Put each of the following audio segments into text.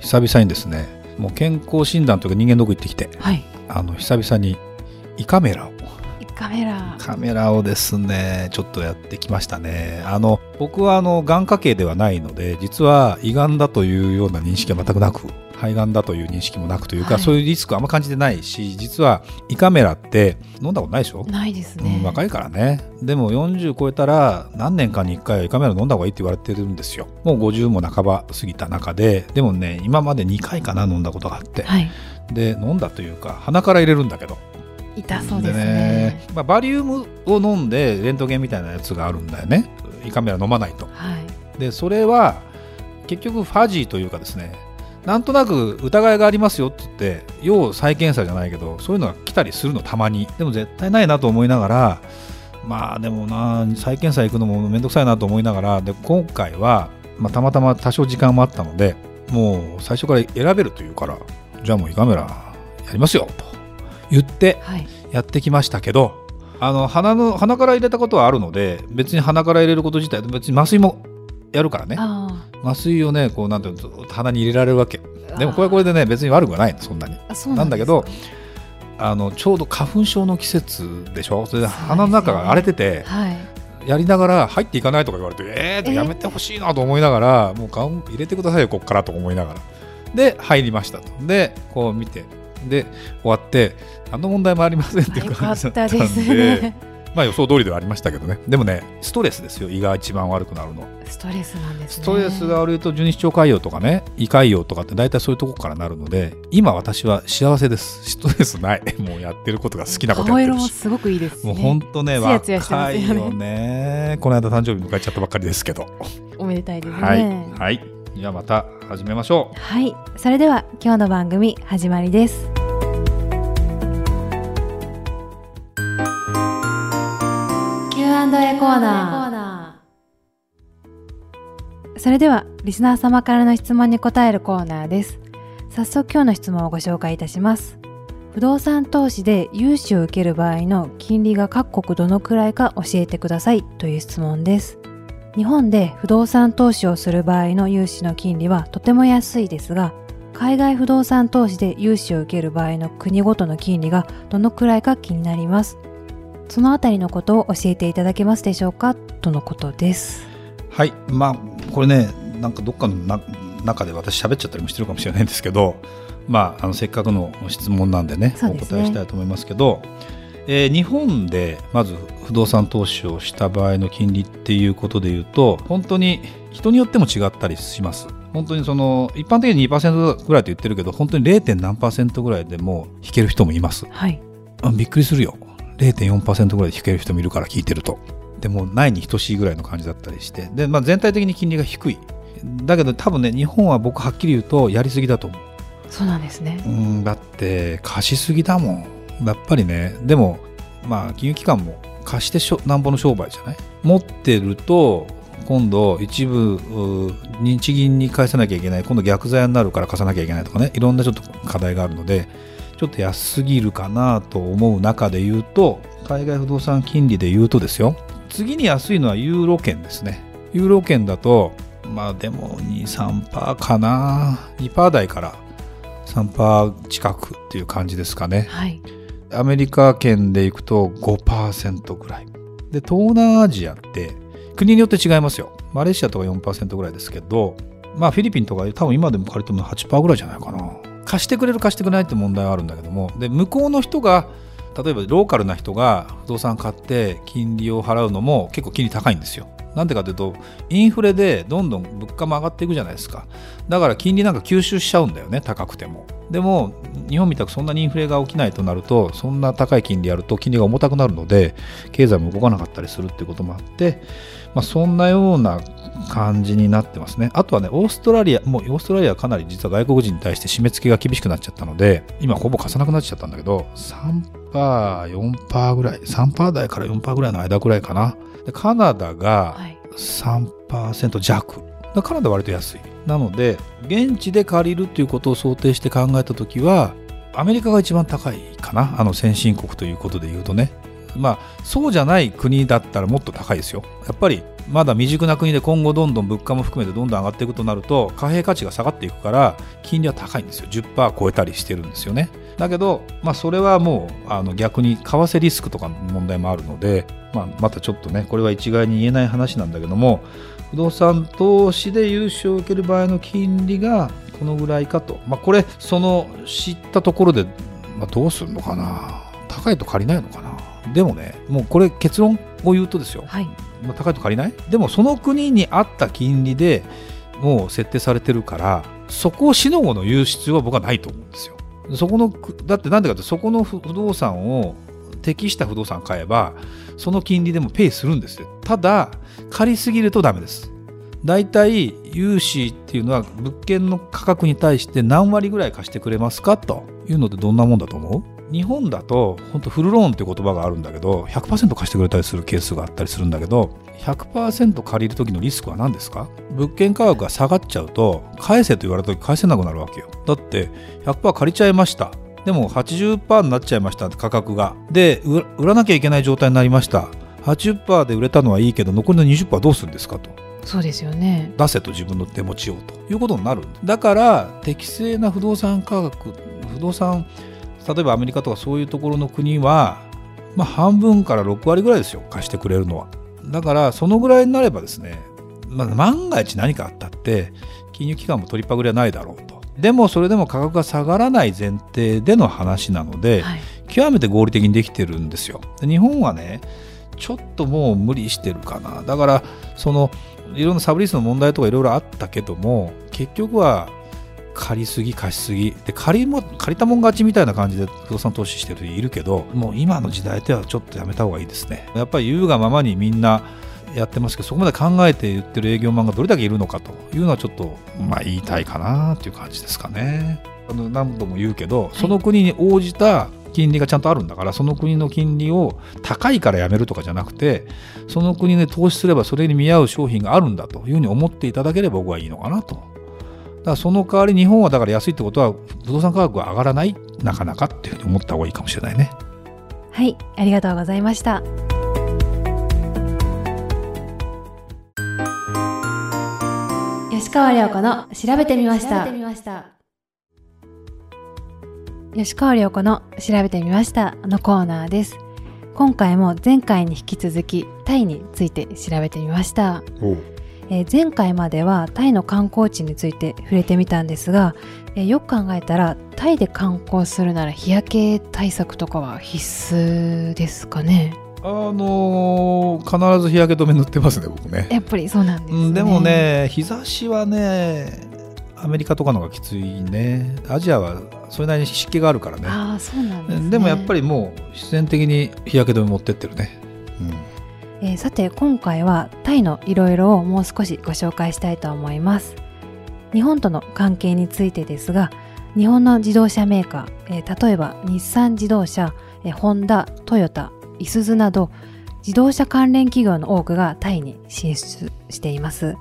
久々にですねもう健康診断というか人間ドック行ってきてはい。あの久々に胃カメラを。カメラ。カメラをですねちょっとやってきましたね。あの僕はあの眼科系ではないので実は胃がんだというような認識は全くなく肺がんだという認識もなくというか、はい。そういうリスクあんま感じてないし実は胃カメラって飲んだことないでしょ？ないですうねん、若いからね。でも40超えたら何年かに1回は胃カメラ飲んだ方がいいって言われてるんですよ。もう50も半ば過ぎた中ででもね今まで2回かな飲んだことがあって、はい。で飲んだというか鼻から入れるんだけど。痛そうですねまあ、バリウムを飲んでレントゲンみたいなやつがあるんだよね。胃カメラ飲まないと。はい。でそれは結局ファジーというかですねなんとなく疑いがありますよって言って要再検査じゃないけどそういうのが来たりするのたまに。でも絶対ないなと思いながらまあでもな再検査行くのもめんどくさいなと思いながらで今回は、まあ、たまたま多少時間もあったのでもう最初から選べるというからじゃあもう胃カメラやりますよと言ってはい。やってきましたけどあの鼻の鼻から入れたことはあるので別に鼻から入れること自体別に麻酔もやるからね。あ麻酔をねこうなんていうの鼻に入れられるわけ。あでもこれはこれでね別に悪くはないのそんなに。あそうなんだけどあのちょうど花粉症の季節でしょ？それで鼻の中が荒れててかはい。やりながら入っていかないとか言われてえー、えやめてほしいなと思いながらもう顔入れてくださいよこっからと思いながら。で入りましたと。でこう見てで終わって何の問題もありませんっていう感じだったんで。ね。まあ予想通りではありましたけどね。でもねストレスですよ。胃が一番悪くなるのストレスなんですね。ストレスが悪いと十二指腸潰瘍とかね胃潰瘍とかって大体そういうとこからなるので今私は幸せです。ストレスない。もうやってることが好きなこと顔やってるし。色もすごくいいですね。もう本当ねツヤツヤしてま若いよね。この間誕生日迎えちゃったばっかりですけど、おめでたいですね。はい。はい。じゃあまた始めましょう。はい、それでは今日の番組始まりです。Q&A コーナー。それではリスナー様からの質問に答えるコーナーです。早速今日の質問をご紹介いたします。不動産投資で融資を受ける場合の金利が各国どのくらいか教えてくださいという質問です。日本で不動産投資をする場合の融資の金利はとても安いですが海外不動産投資で融資を受ける場合の国ごとの金利がどのくらいか気になりますそのあたりのことを教えていただけますでしょうか？とのことですはいまあこれねなんかどっかのな中で私喋っちゃったりもしてるかもしれないんですけどまああのせっかくの質問なんでねね。答えしたいと思いますけど、えー日本でまず不動産投資をした場合の金利っていうことでいうと本当に人によっても違ったりします。本当にその一般的に2%ぐらいと言ってるけど本当に 0. 何パーセントぐらいでも引ける人もいます。はい。あびっくりするよ。0.4%ぐらいで引ける人もいるから聞いてるとでもないに等しいぐらいの感じだったりして。で、まあ、全体的に金利が低い。だけど多分ね日本は僕はっきり言うとやりすぎだと思う。そうなんですね。うんだって貸しすぎだもん。やっぱりね。でもまあ金融機関も貸してしょなんぼの商売じゃない？持ってると今度一部う日銀に返さなきゃいけない。今度逆ザヤになるから貸さなきゃいけないとかね。いろんなちょっと課題があるのでちょっと安すぎるかなと思う中で言うと海外不動産金利で言うとですよ次に安いのはユーロ圏ですね。ユーロ圏だとまあでも23%かな。2%台から3%近くっていう感じですかね。はい。アメリカ圏でいくと5%ぐらい。で東南アジアって国によって違いますよ。マレーシアとか4%ぐらいですけどまあフィリピンとか多分今でも借りても8%ぐらいじゃないかな。貸してくれる貸してくれないって問題はあるんだけども。で向こうの人が例えばローカルな人が不動産買って金利を払うのも結構金利高いんですよ。なんでかというとインフレでどんどん物価も上がっていくじゃないですか。だから金利なんか吸収しちゃうんだよね高くても。でも日本みたくそんなにインフレが起きないとなるとそんな高い金利やると金利が重たくなるので経済も動かなかったりするっていうこともあって、まあ、そんなような感じになってますね。あとはねオーストラリアもうオーストラリアはかなり実は外国人に対して締め付けが厳しくなっちゃったので今ほぼ貸さなくなっちゃったんだけど3、4%ぐらい3%台から4%ぐらいの間ぐらいかな。でカナダが3%弱、はい、カナダは割と安い。なので現地で借りるということを想定して考えた時はアメリカが一番高いかな。あの先進国ということで言うとね。まあそうじゃない国だったらもっと高いですよ。やっぱりまだ未熟な国で今後どんどん物価も含めてどんどん上がっていくとなると貨幣価値が下がっていくから金利は高いんですよ。10%超えたりしてるんですよねだけど、まあ、それはもうあの逆に為替リスクとかの問題もあるので、まあ、またちょっとねこれは一概に言えない話なんだけども不動産投資で融資を受ける場合の金利がこのぐらいかと、まあ、これその知ったところで、まあ、どうするのかな。高いと借りないのかな。でもねもうこれ結論を言うとですよ、はい、まあ、高いと借りない？でもその国に合った金利でもう設定されてるからそこをしのごの言う必要は僕はないと思うんですよそこのだってなんでかってそこの不動産を適した不動産買えばその金利でもペイするんですよ。ただ借りすぎるとダメです。大体融資っていうのは物件の価格に対して何割ぐらい貸してくれますかというのってどんなもんだと思う？日本だと本当フルローンっていう言葉があるんだけど100%貸してくれたりするケースがあったりするんだけど100%借りる時のリスクは何ですか？物件価格が下がっちゃうと返せと言われた時返せなくなるわけよ。だって100%借りちゃいました。でも80%になっちゃいました価格が。で売らなきゃいけない状態になりました。80%で売れたのはいいけど残りの20%どうするんですかと。そうですよね。出せと自分の手持ちをと。いうことになるだから適正な不動産価格不動産例えばアメリカとかそういうところの国は、まあ、半分から6割ぐらいですよ貸してくれるのは。だからそのぐらいになればですね、まあ、万が一何かあったって金融機関も取りっぱぐれはないだろうと。でもそれでも価格が下がらない前提での話なので、はい、極めて合理的にできてるんですよ。で日本はねちょっともう無理してるかな。だからそのいろんなサブリースの問題とかいろいろあったけども結局は借りすぎ貸しすぎ。で借りも借りたもん勝ちみたいな感じで不動産投資してる人いるけどもう今の時代ではちょっとやめた方がいいですね。やっぱり言うがままにみんなやってますけどそこまで考えて言ってる営業マンがどれだけいるのかというのはちょっとまあ言いたいかなっていう感じですかね。あの何度も言うけどその国に応じた金利がちゃんとあるんだからその国の金利を高いからやめるとかじゃなくてその国で投資すればそれに見合う商品があるんだというふうに思っていただければ僕はいいのかなと。だその代わり日本はだから安いってことは不動産価格が上がらないなかなかっていうふうに思った方がいいかもしれないね。はいありがとうございました。吉川亮子の調べてみました。吉川亮子の調べてみました。のコーナーです。今回も前回に引き続きタイについて調べてみましたえー、前回まではタイの観光地について触れてみたんですが、えー、よく考えたらタイで観光するなら日焼け対策とかは必須ですかね？あのー、必ず日焼け止め塗ってますね僕ね。やっぱりそうなんです、ね、でもね日差しはねアメリカとかのがきついね。アジアはそれなりに湿気があるからね。あそうなんです、ね、でもやっぱりもう必然的に日焼け止め持ってってるね、うんえー、さて今回はタイのいろいろをもう少しご紹介したいと思います。日本との関係についてですが日本の自動車メーカー、えー、例えば日産自動車、えー、ホンダトヨタいすゞなど自動車関連企業の多くがタイに進出しています、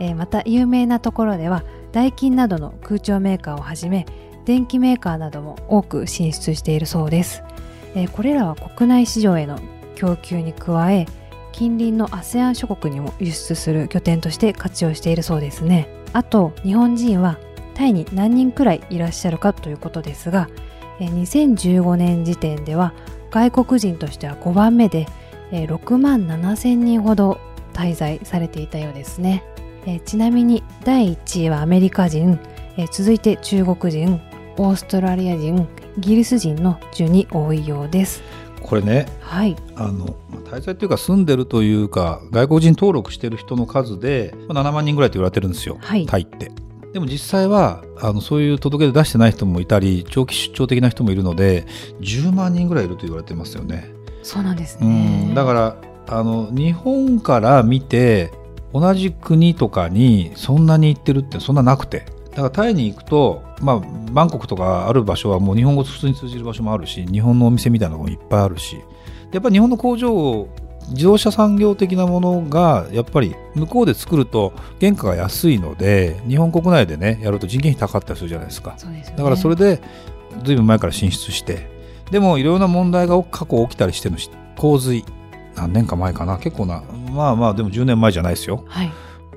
えー、また有名なところではダイキンなどの空調メーカーをはじめ電機メーカーなども多く進出しているそうです、えー、これらは国内市場への供給に加え近隣の ASEAN 諸国にも輸出する拠点として活用しているそうですね。あと日本人はタイに何人くらいいらっしゃるかということですが2015年時点では外国人としては5番目で6万7千人ほど滞在されていたようですね。ちなみに第1位はアメリカ人続いて中国人オーストラリア人イギリス人の順に多いようです。これねはい。あのまあ滞在というか住んでるというか外国人登録してる人の数でまあ7万人ぐらいと言われてるんですよ、はい。タイって。でも実際はあのそういう届け出出してない人もいたり長期出張的な人もいるので10万人ぐらいいると言われてますよね。そうなんですうねん。だからあの日本から見て同じ国とかにそんなに行ってるってそんななくてだからタイに行くと、まあ、バンコクとかある場所はもう日本語普通に通じる場所もあるし日本のお店みたいなのもいっぱいあるし。やっぱり日本の工場自動車産業的なものがやっぱり向こうで作ると原価が安いので日本国内でねやると人件費高かったりするじゃないですか。ね。だからそれでずいぶん前から進出して。でもいろいろな問題が過去起きたりしてるのし洪水。何年か前かな。結構なまあまあでも10年前じゃないですよ。はい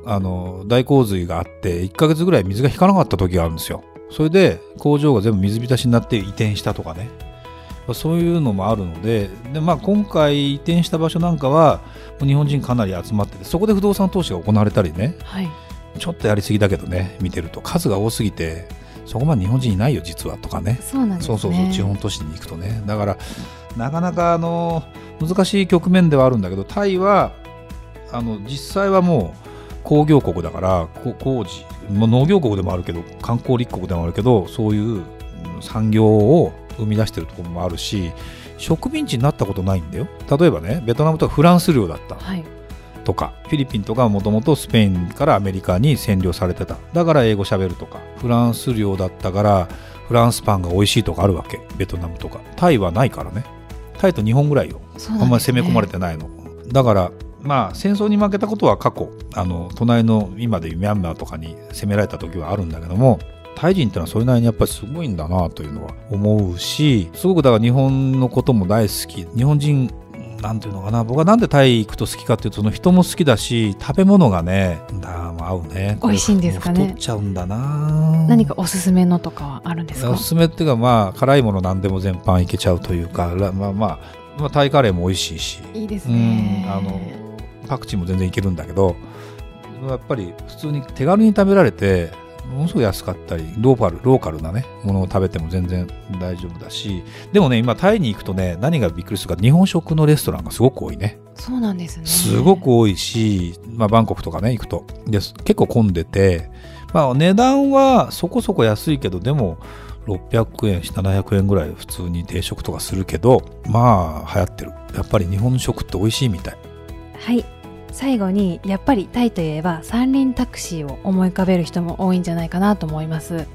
あの大洪水があって1ヶ月ぐらい水が引かなかった時があるんですよ。それで工場が全部水浸しになって移転したとかね。そういうのもあるのでで、まあ、今回移転した場所なんかは日本人かなり集まっててそこで不動産投資が行われたりね。はい。ちょっとやりすぎだけどね見てると。数が多すぎてそこまで日本人いないよ実はとかね。そうなんですね。そうそうそう地方都市に行くとね。だからなかなかあの難しい局面ではあるんだけどタイはあの実際はもう工業国だからこ工事、まあ、農業国でもあるけど観光立国でもあるけどそういううん産業を生み出してるところもあるし植民地になったことないんだよ。例えばねベトナムとかフランス領だった。はい。とかフィリピンとかはもともとスペインからアメリカに占領されてた。だから英語喋るとかフランス領だったからフランスパンが美味しいとかあるわけ。ベトナムとか。タイはないからね。タイと日本ぐらいよ。そうあんまり攻め込まれてないの。だからまあ戦争に負けたことは過去あの隣の今でいうミャンマーとかに攻められた時はあるんだけどもタイ人ってのはそれなりにやっぱりすごいんだなというのは思うしすごくだから日本のことも大好き日本人なんていうのかな僕はなんでタイ行くと好きかっていうとその人も好きだし食べ物がねだ合うね。美味しいんですかね。太っちゃうんだな何かおすすめのとかはあるんですか？おすすめっていうかまあ辛いもの何でも全般いけちゃうというからまあまあ、まあ、タイカレーも美味しいし。いいですうねんあのパクチーも全然いけるんだけどやっぱり普通に手軽に食べられてものすごい安かったりローカルローカルなねものを食べても全然大丈夫だしでもね今タイに行くとね何がびっくりするか日本食のレストランがすごく多いね。そうなんですね。すごく多いし、まあ、バンコクとかね行くと。です結構混んでて、まあ、値段はそこそこ安いけどでも600円700円ぐらい普通に定食とかするけどまあ流行ってる。やっぱり日本食って美味しいみたい。はい最後にやっぱりタイといえば三輪タクシーを思い浮かべる人も多いんじゃないかなと思います。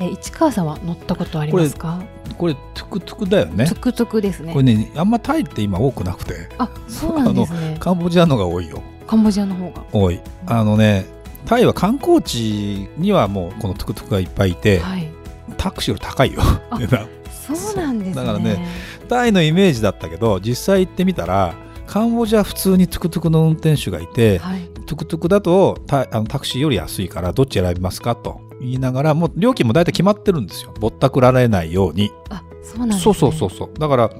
え市川さんは乗ったことありますか？これトゥクトゥクだよね。トゥクトゥクですね。これねあんまタイって今多くなくて。あそうなんですね。カンボジアのが多いよ。カンボジアの方が。多い。あのねタイは観光地にはもうこのトゥクトゥクがいっぱいいて、はい。タクシーより高いよ。そうなんですね。だからねタイのイメージだったけど実際行ってみたらカンボジア普通にトゥクトゥクの運転手がいて、はい。トゥクトゥクだとタあのタクシーより安いからどっち選びますかと言いながらもう料金も大体決まってるんですよ。ぼったくられないように。あそうなんですね。そうそうそうそう。だから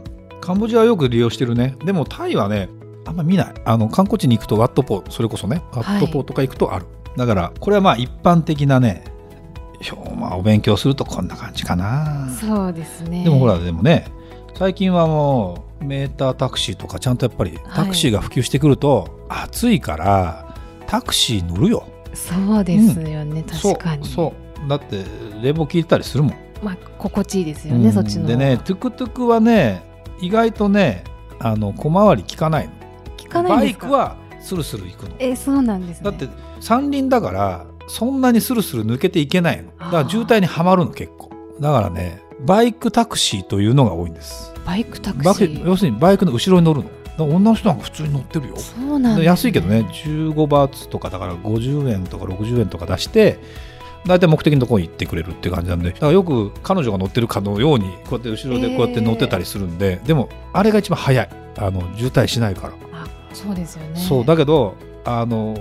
カンボジアはよく利用してるね。でもタイはねあんま見ない。あの観光地に行くとワットポーそれこそねワットポーとか行くとある、だからこれはまあ一般的なねまあお勉強するとこんな感じかな。そうですね。でもほらでもね最近はもうメータータクシーとかちゃんとやっぱりタクシーが普及してくると、暑いからタクシー乗るよ。そうですよね、確かに。そう。だって冷房効いたりするもん。まあ心地いいですよね、うん。そっちの。でねトゥクトゥクはね意外とねあの小回り利かないの。利かないバイクはスルスル行くの。えそうなんですね。だって三輪だからそんなにスルスル抜けていけないの。だから渋滞にはまるの結構。だからねバイクタクシーというのが多いんです。バイクタクシー？要するにバイクの後ろに乗るの。女の人なんか普通に乗ってるよ。そうなんね、安いけどね15バーツとかだから50円とか60円とか出して大体目的のところに行ってくれるって感じなんで。だからよく彼女が乗ってるかのようにこうやって後ろでこうやって乗ってたりするんで、でもあれが一番早い。あの渋滞しないから、あそうですよね。そうだけどあの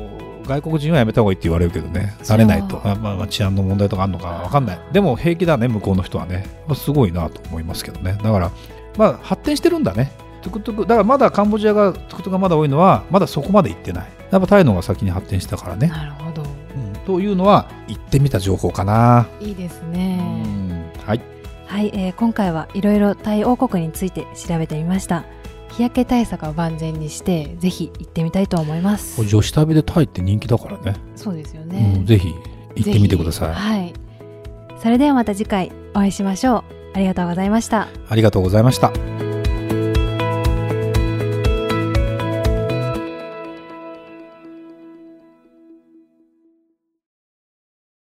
外国人はやめた方がいいって言われるけどね。慣れないと。あ、まあ、まあ治安の問題とかあるのか分かんない。でも平気だね向こうの人はね、まあ、すごいなと思いますけどね。だからまあ発展してるんだね。トゥクトゥク。だからまだカンボジアがトゥクトゥクがまだ多いのはまだそこまで行ってない。やっぱタイの方が先に発展したからね、なるほど。うん。というのは行ってみた情報かな、いいですうねん。はい。はい、えー今回はいろいろタイ王国について調べてみました日焼け対策は万全にしてぜひ行ってみたいと思います女子旅でタイって人気だからね。そうですようねん、ぜひ行ってみてください。はいそれではまた次回お会いしましょうありがとうございましたありがとうございました。